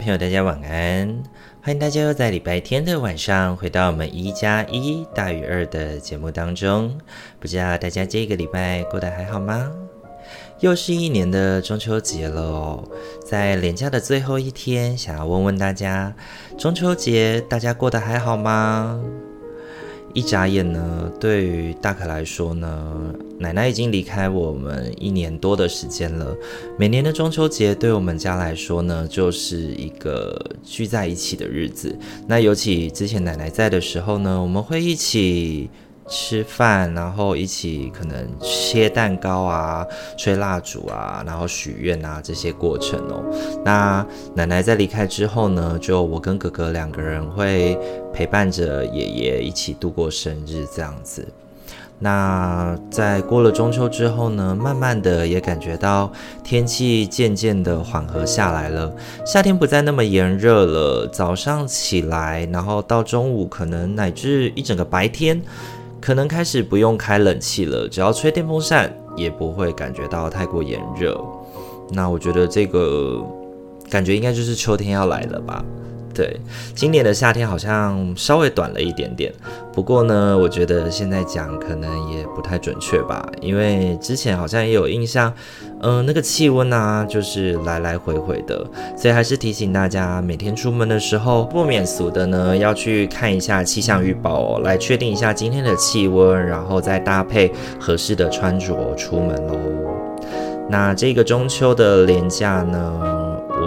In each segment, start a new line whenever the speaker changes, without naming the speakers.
朋友，大家晚安！欢迎大家又在礼拜天的晚上回到我们一加一大于二的节目当中。不知道大家这个礼拜过得还好吗？又是一年的中秋节喽，在连假的最后一天，想要问问大家，中秋节大家过得还好吗？一眨眼呢，对于大可来说呢，奶奶已经离开我们一年多的时间了。每年的中秋节，对我们家来说呢，就是一个聚在一起的日子。那尤其之前奶奶在的时候呢，我们会一起。吃饭，然后一起可能切蛋糕啊、吹蜡烛啊，然后许愿啊这些过程哦。那奶奶在离开之后呢，就我跟哥哥两个人会陪伴着爷爷一起度过生日这样子。那在过了中秋之后呢，慢慢的也感觉到天气渐渐的缓和下来了，夏天不再那么炎热了。早上起来，然后到中午，可能乃至一整个白天。可能开始不用开冷气了，只要吹电风扇也不会感觉到太过炎热。那我觉得这个感觉应该就是秋天要来了吧。对，今年的夏天好像稍微短了一点点。不过呢，我觉得现在讲可能也不太准确吧，因为之前好像也有印象，嗯、那个气温啊，就是来来回回的。所以还是提醒大家，每天出门的时候不免俗的呢，要去看一下气象预报哦，来确定一下今天的气温，然后再搭配合适的穿着出门喽。那这个中秋的连假呢，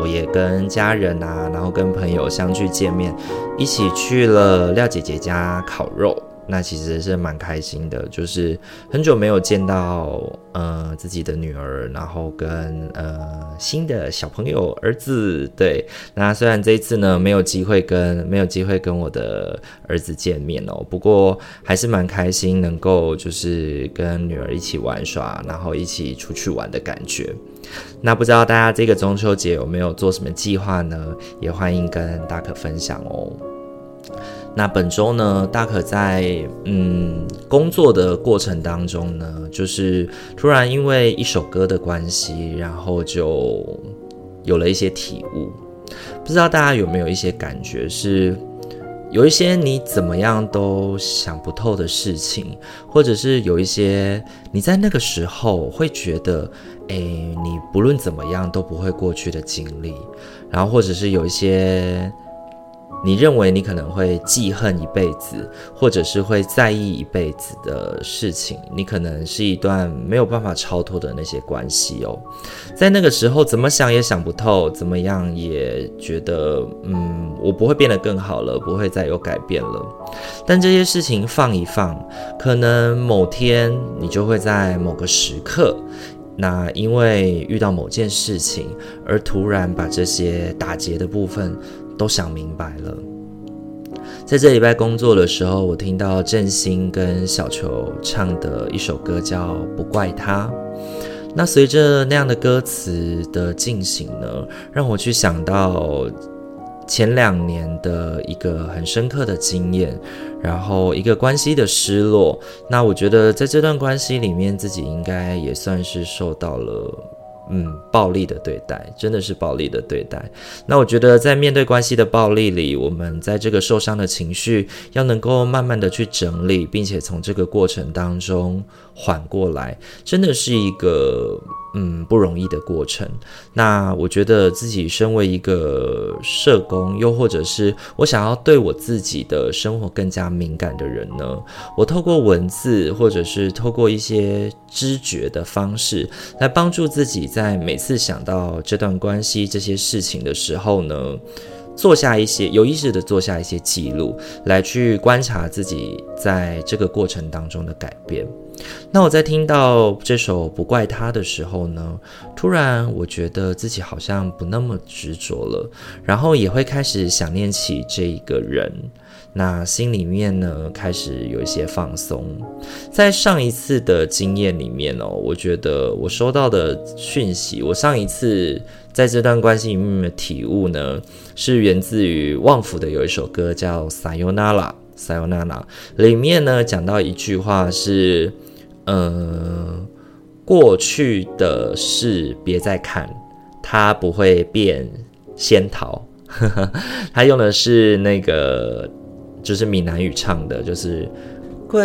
也跟家人啊，然后跟朋友相聚见面，一起去了廖姐姐家烤肉。那其实是蛮开心的，就是很久没有见到呃自己的女儿，然后跟呃新的小朋友儿子。对，那虽然这一次呢没有机会跟没有机会跟我的儿子见面哦，不过还是蛮开心，能够就是跟女儿一起玩耍，然后一起出去玩的感觉。那不知道大家这个中秋节有没有做什么计划呢？也欢迎跟大可分享哦。那本周呢，大可在嗯工作的过程当中呢，就是突然因为一首歌的关系，然后就有了一些体悟。不知道大家有没有一些感觉，是有一些你怎么样都想不透的事情，或者是有一些你在那个时候会觉得，诶，你不论怎么样都不会过去的经历，然后或者是有一些。你认为你可能会记恨一辈子，或者是会在意一辈子的事情，你可能是一段没有办法超脱的那些关系哦。在那个时候，怎么想也想不透，怎么样也觉得，嗯，我不会变得更好了，不会再有改变了。但这些事情放一放，可能某天你就会在某个时刻，那因为遇到某件事情，而突然把这些打结的部分。都想明白了。在这礼拜工作的时候，我听到郑兴跟小球唱的一首歌，叫《不怪他》。那随着那样的歌词的进行呢，让我去想到前两年的一个很深刻的经验，然后一个关系的失落。那我觉得在这段关系里面，自己应该也算是受到了。嗯，暴力的对待真的是暴力的对待。那我觉得，在面对关系的暴力里，我们在这个受伤的情绪，要能够慢慢的去整理，并且从这个过程当中缓过来，真的是一个。嗯，不容易的过程。那我觉得自己身为一个社工，又或者是我想要对我自己的生活更加敏感的人呢，我透过文字，或者是透过一些知觉的方式，来帮助自己，在每次想到这段关系这些事情的时候呢，做下一些有意识的做下一些记录，来去观察自己在这个过程当中的改变。那我在听到这首《不怪他》的时候呢，突然我觉得自己好像不那么执着了，然后也会开始想念起这一个人。那心里面呢，开始有一些放松。在上一次的经验里面哦，我觉得我收到的讯息，我上一次在这段关系里面的体悟呢，是源自于旺福的有一首歌叫《Sayonara》，Sayonara 里面呢讲到一句话是，呃，过去的事别再看，它不会变仙桃。他用的是那个。就是闽南语唱的，就是过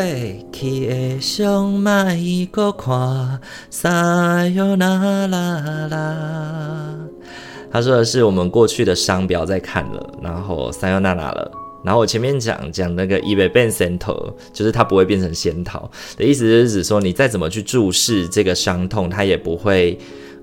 去的相买个看，撒哟那啦啦。他说的是我们过去的伤不要再看了，然后撒哟那啦了。然后我前面讲讲那个 e v e n c e n t e r，就是它不会变成仙桃的意思，就是指说你再怎么去注视这个伤痛，它也不会。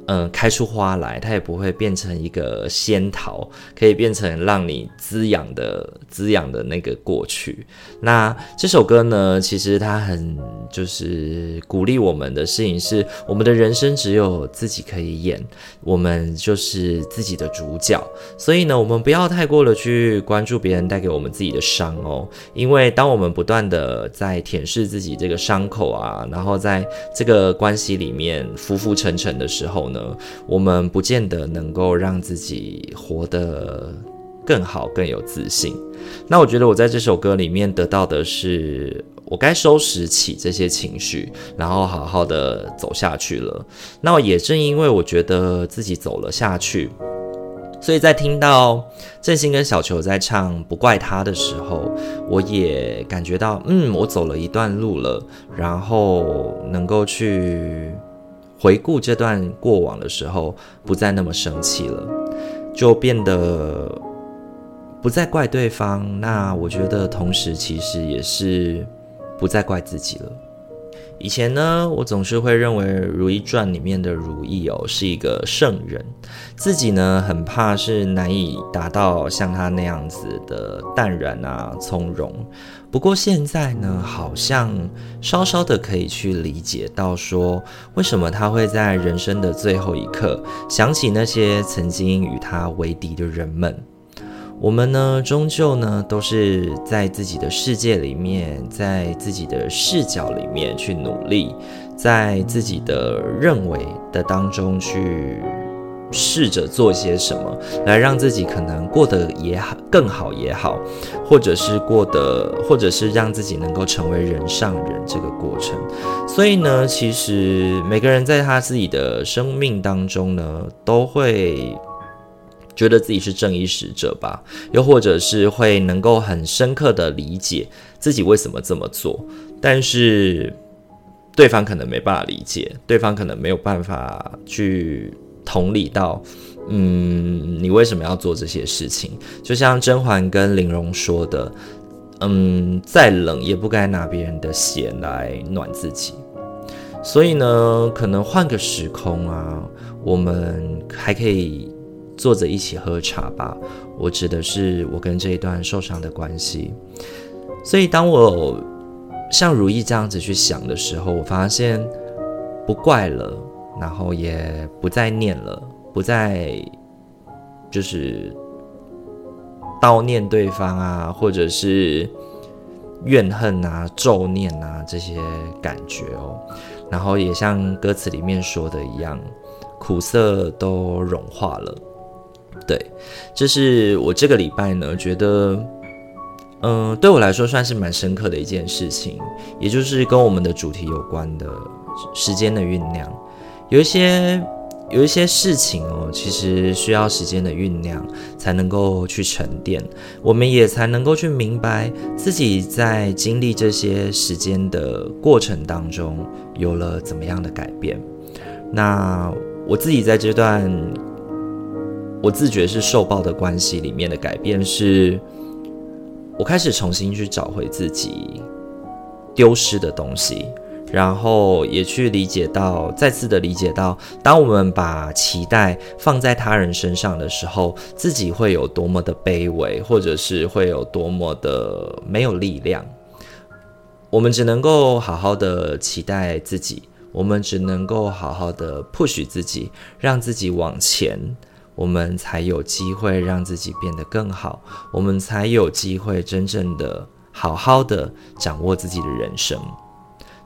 嗯，开出花来，它也不会变成一个仙桃，可以变成让你滋养的、滋养的那个过去。那这首歌呢，其实它很就是鼓励我们的事情是，我们的人生只有自己可以演，我们就是自己的主角。所以呢，我们不要太过的去关注别人带给我们自己的伤哦，因为当我们不断的在舔舐自己这个伤口啊，然后在这个关系里面浮浮沉沉的时候，我们不见得能够让自己活得更好、更有自信。那我觉得我在这首歌里面得到的是，我该收拾起这些情绪，然后好好的走下去了。那也正因为我觉得自己走了下去，所以在听到振兴跟小球在唱《不怪他》的时候，我也感觉到，嗯，我走了一段路了，然后能够去。回顾这段过往的时候，不再那么生气了，就变得不再怪对方。那我觉得，同时其实也是不再怪自己了。以前呢，我总是会认为《如懿传》里面的如懿哦是一个圣人，自己呢很怕是难以达到像她那样子的淡然啊从容。不过现在呢，好像稍稍的可以去理解到说，为什么他会在人生的最后一刻想起那些曾经与他为敌的人们。我们呢，终究呢，都是在自己的世界里面，在自己的视角里面去努力，在自己的认为的当中去。试着做些什么，来让自己可能过得也好，更好也好，或者是过得，或者是让自己能够成为人上人这个过程。所以呢，其实每个人在他自己的生命当中呢，都会觉得自己是正义使者吧，又或者是会能够很深刻的理解自己为什么这么做，但是对方可能没办法理解，对方可能没有办法去。同理到，嗯，你为什么要做这些事情？就像甄嬛跟玲珑说的，嗯，再冷也不该拿别人的血来暖自己。所以呢，可能换个时空啊，我们还可以坐着一起喝茶吧。我指的是我跟这一段受伤的关系。所以当我像如懿这样子去想的时候，我发现不怪了。然后也不再念了，不再就是悼念对方啊，或者是怨恨啊、咒念啊这些感觉哦。然后也像歌词里面说的一样，苦涩都融化了。对，这是我这个礼拜呢觉得，嗯，对我来说算是蛮深刻的一件事情，也就是跟我们的主题有关的时间的酝酿。有一些有一些事情哦，其实需要时间的酝酿才能够去沉淀，我们也才能够去明白自己在经历这些时间的过程当中有了怎么样的改变。那我自己在这段我自觉是受暴的关系里面的改变是，我开始重新去找回自己丢失的东西。然后也去理解到，再次的理解到，当我们把期待放在他人身上的时候，自己会有多么的卑微，或者是会有多么的没有力量。我们只能够好好的期待自己，我们只能够好好的 push 自己，让自己往前，我们才有机会让自己变得更好，我们才有机会真正的好好的掌握自己的人生。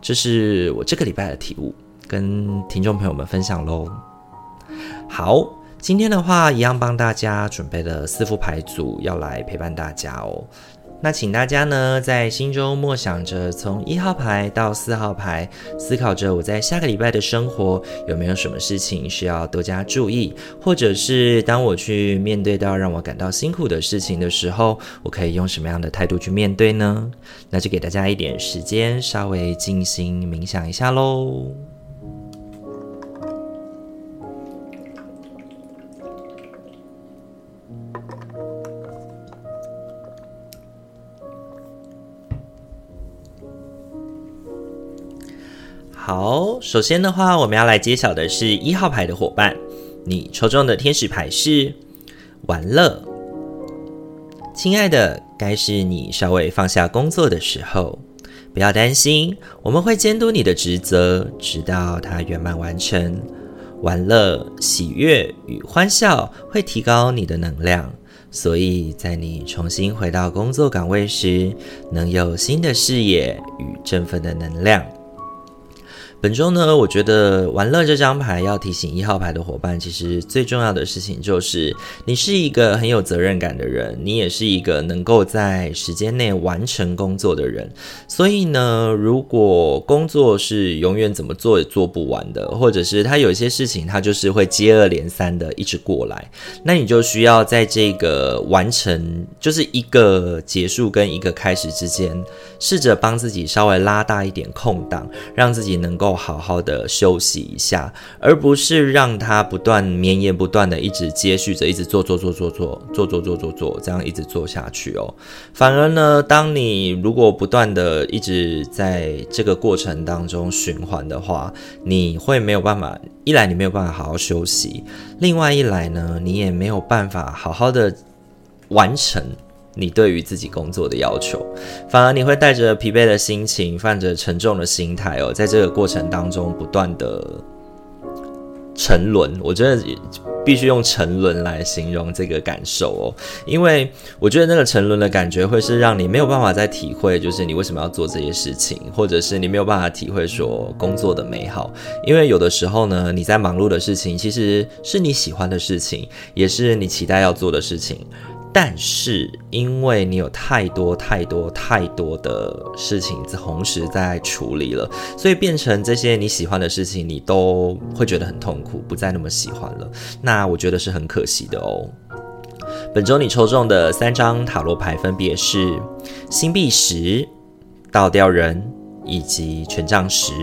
这是我这个礼拜的体悟，跟听众朋友们分享喽。好，今天的话一样帮大家准备了四副牌组，要来陪伴大家哦。那请大家呢，在心中默想着，从一号牌到四号牌，思考着我在下个礼拜的生活有没有什么事情需要多加注意，或者是当我去面对到让我感到辛苦的事情的时候，我可以用什么样的态度去面对呢？那就给大家一点时间，稍微静心冥想一下喽。好，首先的话，我们要来揭晓的是一号牌的伙伴，你抽中的天使牌是玩乐。亲爱的，该是你稍微放下工作的时候，不要担心，我们会监督你的职责，直到它圆满完成。玩乐、喜悦与欢笑会提高你的能量，所以在你重新回到工作岗位时，能有新的视野与振奋的能量。本周呢，我觉得玩乐这张牌要提醒一号牌的伙伴，其实最重要的事情就是，你是一个很有责任感的人，你也是一个能够在时间内完成工作的人。所以呢，如果工作是永远怎么做也做不完的，或者是他有些事情他就是会接二连三的一直过来，那你就需要在这个完成，就是一个结束跟一个开始之间，试着帮自己稍微拉大一点空档，让自己能够。好好的休息一下，而不是让他不断绵延不断的一直接续着，一直做做做做做做做做做做，这样一直做下去哦。反而呢，当你如果不断的一直在这个过程当中循环的话，你会没有办法，一来你没有办法好好休息，另外一来呢，你也没有办法好好的完成。你对于自己工作的要求，反而你会带着疲惫的心情，泛着沉重的心态哦，在这个过程当中不断的沉沦。我觉得必须用沉沦来形容这个感受哦，因为我觉得那个沉沦的感觉会是让你没有办法再体会，就是你为什么要做这些事情，或者是你没有办法体会说工作的美好。因为有的时候呢，你在忙碌的事情其实是你喜欢的事情，也是你期待要做的事情。但是，因为你有太多太多太多的事情同时在处理了，所以变成这些你喜欢的事情，你都会觉得很痛苦，不再那么喜欢了。那我觉得是很可惜的哦。本周你抽中的三张塔罗牌分别是星币十、倒吊人以及权杖十。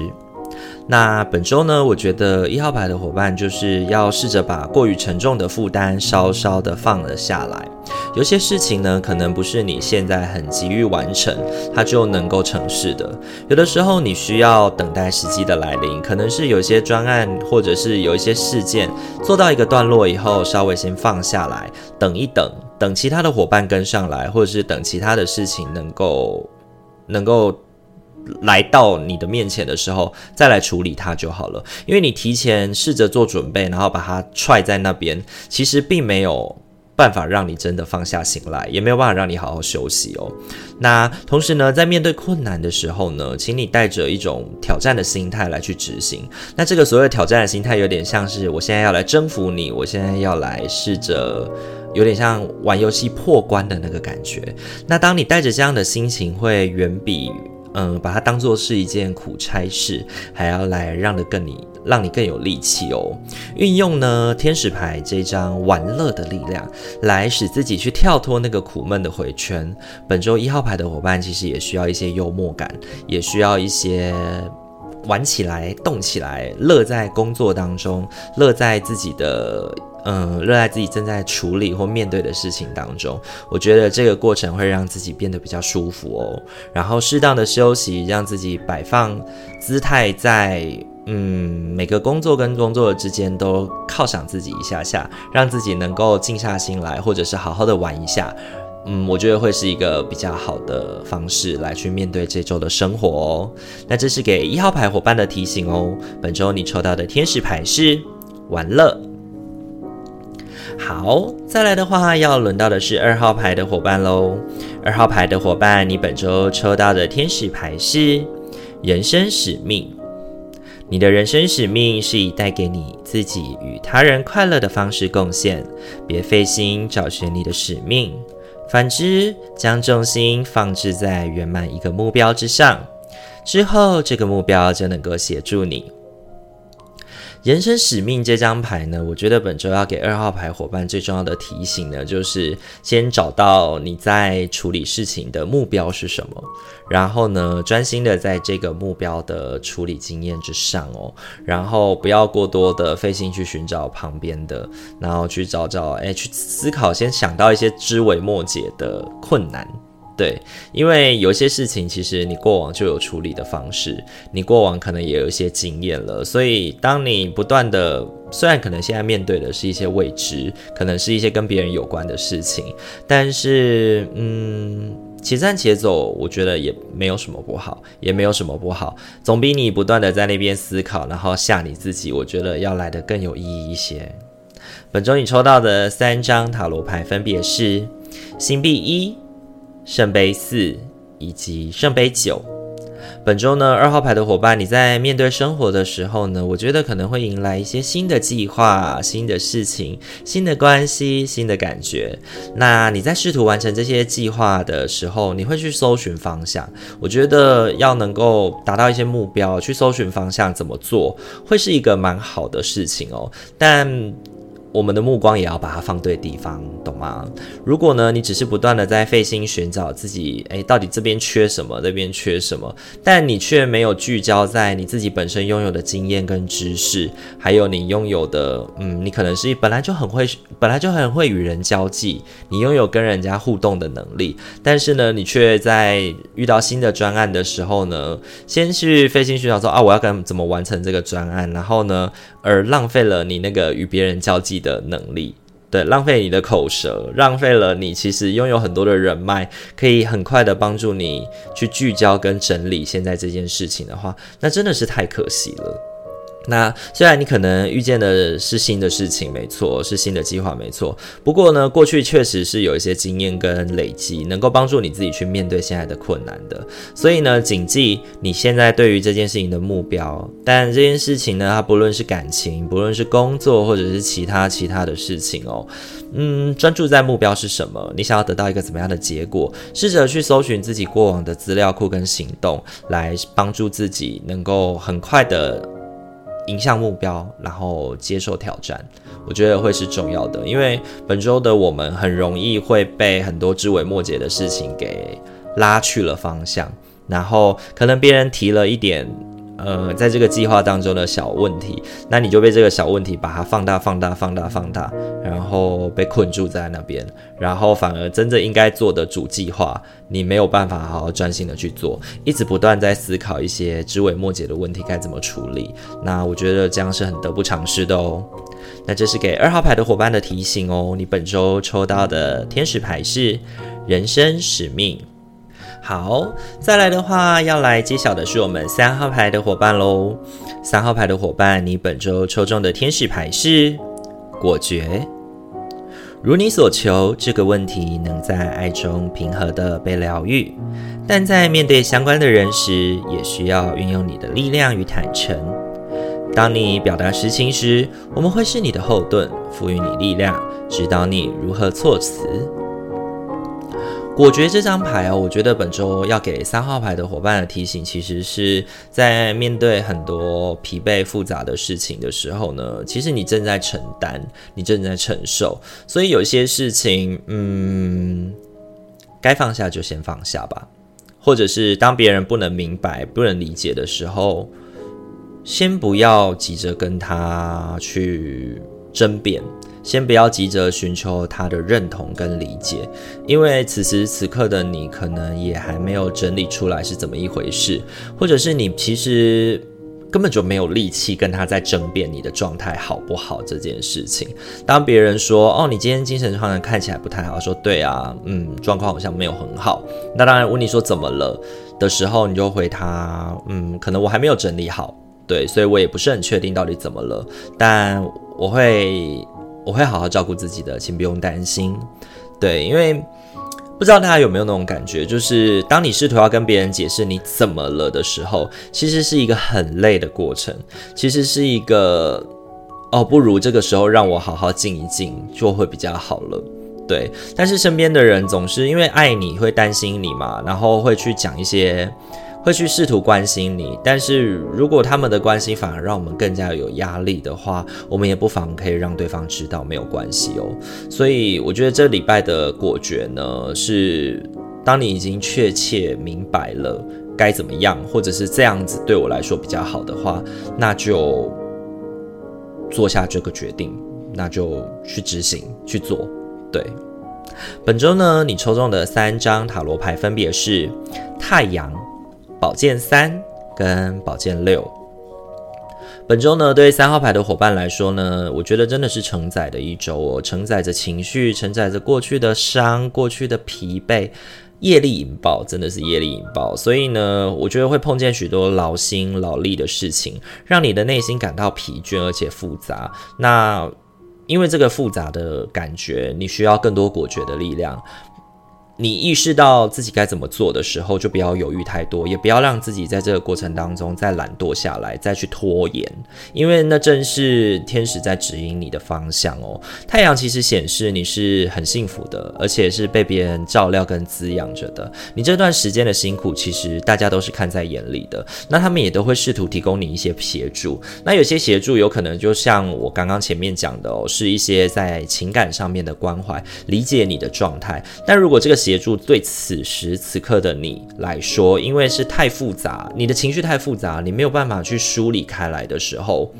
那本周呢，我觉得一号牌的伙伴就是要试着把过于沉重的负担稍稍的放了下来。有些事情呢，可能不是你现在很急于完成，它就能够成事的。有的时候你需要等待时机的来临，可能是有些专案或者是有一些事件做到一个段落以后，稍微先放下来，等一等，等其他的伙伴跟上来，或者是等其他的事情能够能够。来到你的面前的时候，再来处理它就好了。因为你提前试着做准备，然后把它踹在那边，其实并没有办法让你真的放下心来，也没有办法让你好好休息哦。那同时呢，在面对困难的时候呢，请你带着一种挑战的心态来去执行。那这个所谓挑战的心态，有点像是我现在要来征服你，我现在要来试着，有点像玩游戏破关的那个感觉。那当你带着这样的心情，会远比。嗯，把它当做是一件苦差事，还要来让的更你，让你更有力气哦。运用呢天使牌这张玩乐的力量，来使自己去跳脱那个苦闷的回圈。本周一号牌的伙伴其实也需要一些幽默感，也需要一些玩起来、动起来、乐在工作当中，乐在自己的。嗯，热爱自己正在处理或面对的事情当中，我觉得这个过程会让自己变得比较舒服哦。然后适当的休息，让自己摆放姿态在，嗯每个工作跟工作之间都犒赏自己一下下，让自己能够静下心来，或者是好好的玩一下。嗯，我觉得会是一个比较好的方式来去面对这周的生活哦。那这是给一号牌伙伴的提醒哦。本周你抽到的天使牌是玩乐。好，再来的话要轮到的是二号牌的伙伴喽。二号牌的伙伴，你本周抽到的天使牌是人生使命。你的人生使命是以带给你自己与他人快乐的方式贡献，别费心找寻你的使命。反之，将重心放置在圆满一个目标之上，之后这个目标就能够协助你。人生使命这张牌呢，我觉得本周要给二号牌伙伴最重要的提醒呢，就是先找到你在处理事情的目标是什么，然后呢，专心的在这个目标的处理经验之上哦，然后不要过多的费心去寻找旁边的，然后去找找，哎，去思考，先想到一些枝微末节的困难。对，因为有些事情其实你过往就有处理的方式，你过往可能也有一些经验了，所以当你不断的，虽然可能现在面对的是一些未知，可能是一些跟别人有关的事情，但是嗯，且战且走，我觉得也没有什么不好，也没有什么不好，总比你不断的在那边思考，然后吓你自己，我觉得要来得更有意义一些。本周你抽到的三张塔罗牌分别是星币一。圣杯四以及圣杯九，本周呢，二号牌的伙伴，你在面对生活的时候呢，我觉得可能会迎来一些新的计划、新的事情、新的关系、新的感觉。那你在试图完成这些计划的时候，你会去搜寻方向。我觉得要能够达到一些目标，去搜寻方向怎么做，会是一个蛮好的事情哦。但我们的目光也要把它放对地方，懂吗？如果呢，你只是不断的在费心寻找自己，诶，到底这边缺什么，那边缺什么，但你却没有聚焦在你自己本身拥有的经验跟知识，还有你拥有的，嗯，你可能是本来就很会，本来就很会与人交际，你拥有跟人家互动的能力，但是呢，你却在遇到新的专案的时候呢，先去费心寻找说啊，我要跟怎么完成这个专案，然后呢，而浪费了你那个与别人交际的能力，对，浪费你的口舌，浪费了你其实拥有很多的人脉，可以很快的帮助你去聚焦跟整理现在这件事情的话，那真的是太可惜了。那虽然你可能遇见的是新的事情，没错，是新的计划，没错。不过呢，过去确实是有一些经验跟累积，能够帮助你自己去面对现在的困难的。所以呢，谨记你现在对于这件事情的目标。但这件事情呢，它不论是感情，不论是工作，或者是其他其他的事情哦，嗯，专注在目标是什么？你想要得到一个怎么样的结果？试着去搜寻自己过往的资料库跟行动，来帮助自己能够很快的。迎向目标，然后接受挑战，我觉得会是重要的。因为本周的我们很容易会被很多枝微末节的事情给拉去了方向，然后可能别人提了一点。呃，在这个计划当中的小问题，那你就被这个小问题把它放大、放大、放大、放大，然后被困住在那边，然后反而真正应该做的主计划，你没有办法好好专心的去做，一直不断在思考一些枝微末节的问题该怎么处理。那我觉得这样是很得不偿失的哦。那这是给二号牌的伙伴的提醒哦。你本周抽到的天使牌是人生使命。好，再来的话要来揭晓的是我们三号牌的伙伴喽。三号牌的伙伴，你本周抽中的天使牌是果决。如你所求，这个问题能在爱中平和地被疗愈，但在面对相关的人时，也需要运用你的力量与坦诚。当你表达实情时，我们会是你的后盾，赋予你力量，指导你如何措辞。果决这张牌哦，我觉得本周要给三号牌的伙伴的提醒，其实是在面对很多疲惫复杂的事情的时候呢，其实你正在承担，你正在承受，所以有些事情，嗯，该放下就先放下吧，或者是当别人不能明白、不能理解的时候，先不要急着跟他去争辩。先不要急着寻求他的认同跟理解，因为此时此刻的你可能也还没有整理出来是怎么一回事，或者是你其实根本就没有力气跟他在争辩你的状态好不好这件事情。当别人说哦，你今天精神状态看起来不太好，说对啊，嗯，状况好像没有很好。那当然问你说怎么了的时候，你就回他，嗯，可能我还没有整理好。对，所以我也不是很确定到底怎么了，但我会我会好好照顾自己的，请不用担心。对，因为不知道大家有没有那种感觉，就是当你试图要跟别人解释你怎么了的时候，其实是一个很累的过程，其实是一个哦，不如这个时候让我好好静一静就会比较好了。对，但是身边的人总是因为爱你会担心你嘛，然后会去讲一些。会去试图关心你，但是如果他们的关心反而让我们更加有压力的话，我们也不妨可以让对方知道没有关系哦。所以我觉得这礼拜的果决呢，是当你已经确切明白了该怎么样，或者是这样子对我来说比较好的话，那就做下这个决定，那就去执行去做。对，本周呢，你抽中的三张塔罗牌分别是太阳。宝剑三跟宝剑六，本周呢，对三号牌的伙伴来说呢，我觉得真的是承载的一周哦，承载着情绪，承载着过去的伤、过去的疲惫，业力引爆，真的是业力引爆。所以呢，我觉得会碰见许多劳心劳力的事情，让你的内心感到疲倦而且复杂。那因为这个复杂的感觉，你需要更多果决的力量。你意识到自己该怎么做的时候，就不要犹豫太多，也不要让自己在这个过程当中再懒惰下来，再去拖延，因为那正是天使在指引你的方向哦。太阳其实显示你是很幸福的，而且是被别人照料跟滋养着的。你这段时间的辛苦，其实大家都是看在眼里的。那他们也都会试图提供你一些协助。那有些协助有可能就像我刚刚前面讲的哦，是一些在情感上面的关怀，理解你的状态。但如果这个协助对此时此刻的你来说，因为是太复杂，你的情绪太复杂，你没有办法去梳理开来的时候，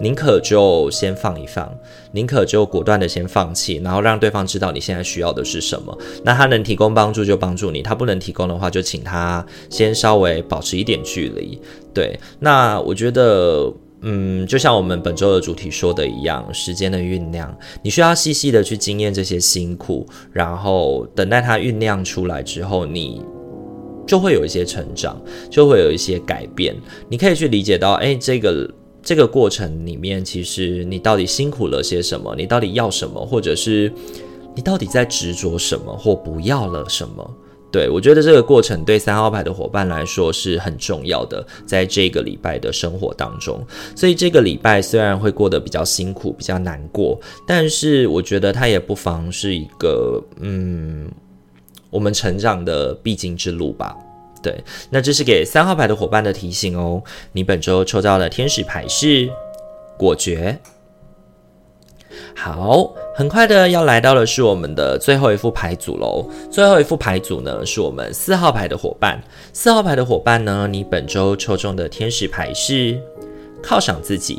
宁可就先放一放，宁可就果断的先放弃，然后让对方知道你现在需要的是什么。那他能提供帮助就帮助你，他不能提供的话就请他先稍微保持一点距离。对，那我觉得。嗯，就像我们本周的主题说的一样，时间的酝酿，你需要细细的去经验这些辛苦，然后等待它酝酿出来之后，你就会有一些成长，就会有一些改变。你可以去理解到，哎，这个这个过程里面，其实你到底辛苦了些什么？你到底要什么？或者是你到底在执着什么，或不要了什么？对，我觉得这个过程对三号牌的伙伴来说是很重要的，在这个礼拜的生活当中，所以这个礼拜虽然会过得比较辛苦、比较难过，但是我觉得它也不妨是一个嗯，我们成长的必经之路吧。对，那这是给三号牌的伙伴的提醒哦。你本周抽到的天使牌是果决。好，很快的要来到的是我们的最后一副牌组喽。最后一副牌组呢，是我们四号牌的伙伴。四号牌的伙伴呢，你本周抽中的天使牌是犒赏自己。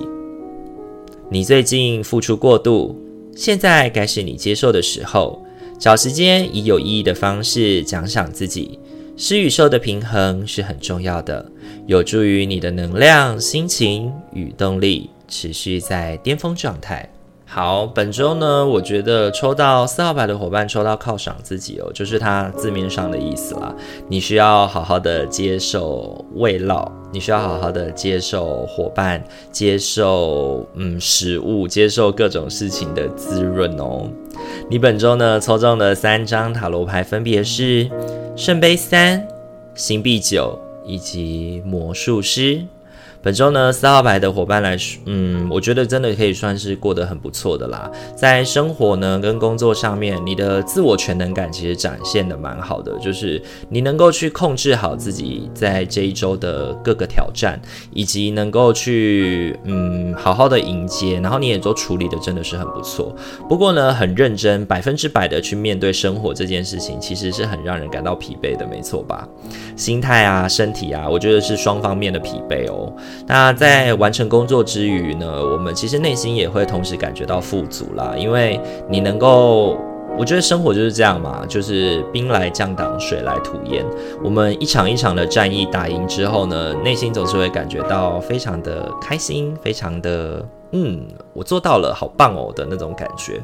你最近付出过度，现在该是你接受的时候。找时间以有意义的方式奖赏自己，施与受的平衡是很重要的，有助于你的能量、心情与动力持续在巅峰状态。好，本周呢，我觉得抽到四号牌的伙伴抽到犒赏自己哦，就是它字面上的意思啦。你需要好好的接受慰劳，你需要好好的接受伙伴，接受嗯食物，接受各种事情的滋润哦。你本周呢抽中的三张塔罗牌分别是圣杯三、星币九以及魔术师。本周呢，四号牌的伙伴来说，嗯，我觉得真的可以算是过得很不错的啦。在生活呢跟工作上面，你的自我全能感其实展现得蛮好的，就是你能够去控制好自己在这一周的各个挑战，以及能够去嗯好好的迎接，然后你也都处理得真的是很不错。不过呢，很认真，百分之百的去面对生活这件事情，其实是很让人感到疲惫的，没错吧？心态啊，身体啊，我觉得是双方面的疲惫哦。那在完成工作之余呢，我们其实内心也会同时感觉到富足啦，因为你能够。我觉得生活就是这样嘛，就是兵来将挡，水来土掩。我们一场一场的战役打赢之后呢，内心总是会感觉到非常的开心，非常的。嗯，我做到了，好棒哦的那种感觉。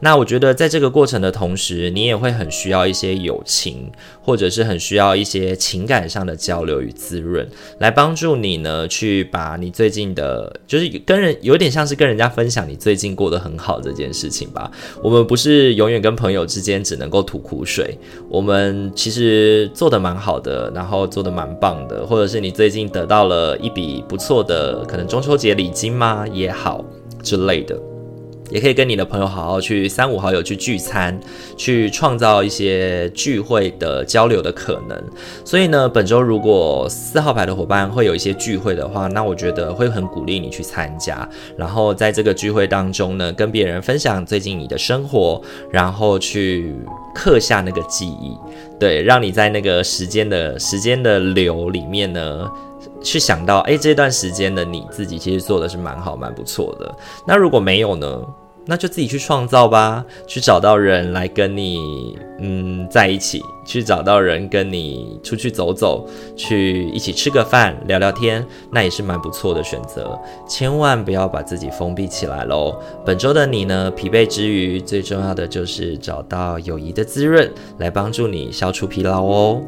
那我觉得在这个过程的同时，你也会很需要一些友情，或者是很需要一些情感上的交流与滋润，来帮助你呢，去把你最近的，就是跟人有点像是跟人家分享你最近过得很好这件事情吧。我们不是永远跟朋友之间只能够吐苦水，我们其实做得蛮好的，然后做得蛮棒的，或者是你最近得到了一笔不错的，可能中秋节礼金吗？也好。之类的，也可以跟你的朋友好好去三五好友去聚餐，去创造一些聚会的交流的可能。所以呢，本周如果四号牌的伙伴会有一些聚会的话，那我觉得会很鼓励你去参加。然后在这个聚会当中呢，跟别人分享最近你的生活，然后去刻下那个记忆，对，让你在那个时间的时间的流里面呢。去想到，哎，这段时间的你自己其实做的是蛮好、蛮不错的。那如果没有呢？那就自己去创造吧，去找到人来跟你，嗯，在一起，去找到人跟你出去走走，去一起吃个饭、聊聊天，那也是蛮不错的选择。千万不要把自己封闭起来喽。本周的你呢，疲惫之余，最重要的就是找到友谊的滋润，来帮助你消除疲劳哦。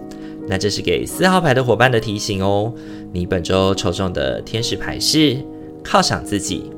那这是给四号牌的伙伴的提醒哦。你本周抽中的天使牌是犒赏自己。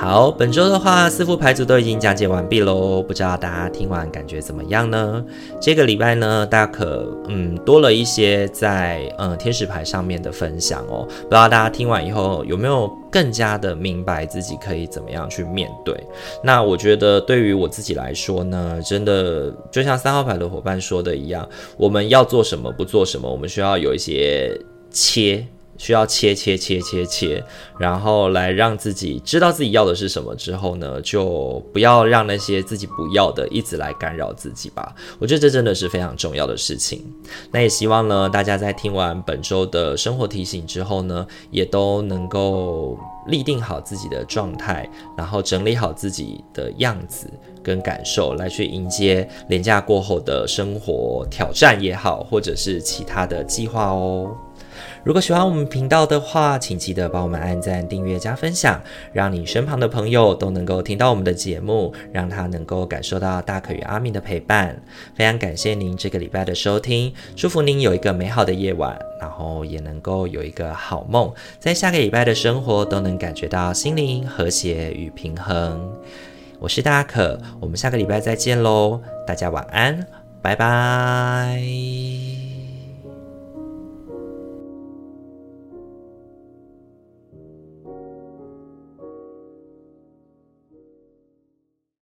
好，本周的话，四副牌组都已经讲解完毕喽。不知道大家听完感觉怎么样呢？这个礼拜呢，大家可嗯多了一些在嗯天使牌上面的分享哦。不知道大家听完以后有没有更加的明白自己可以怎么样去面对？那我觉得对于我自己来说呢，真的就像三号牌的伙伴说的一样，我们要做什么，不做什么，我们需要有一些切。需要切切切切切，然后来让自己知道自己要的是什么之后呢，就不要让那些自己不要的一直来干扰自己吧。我觉得这真的是非常重要的事情。那也希望呢，大家在听完本周的生活提醒之后呢，也都能够立定好自己的状态，然后整理好自己的样子跟感受，来去迎接连假过后的生活挑战也好，或者是其他的计划哦。如果喜欢我们频道的话，请记得帮我们按赞、订阅、加分享，让你身旁的朋友都能够听到我们的节目，让他能够感受到大可与阿明的陪伴。非常感谢您这个礼拜的收听，祝福您有一个美好的夜晚，然后也能够有一个好梦，在下个礼拜的生活都能感觉到心灵和谐与平衡。我是大可，我们下个礼拜再见喽，大家晚安，拜拜。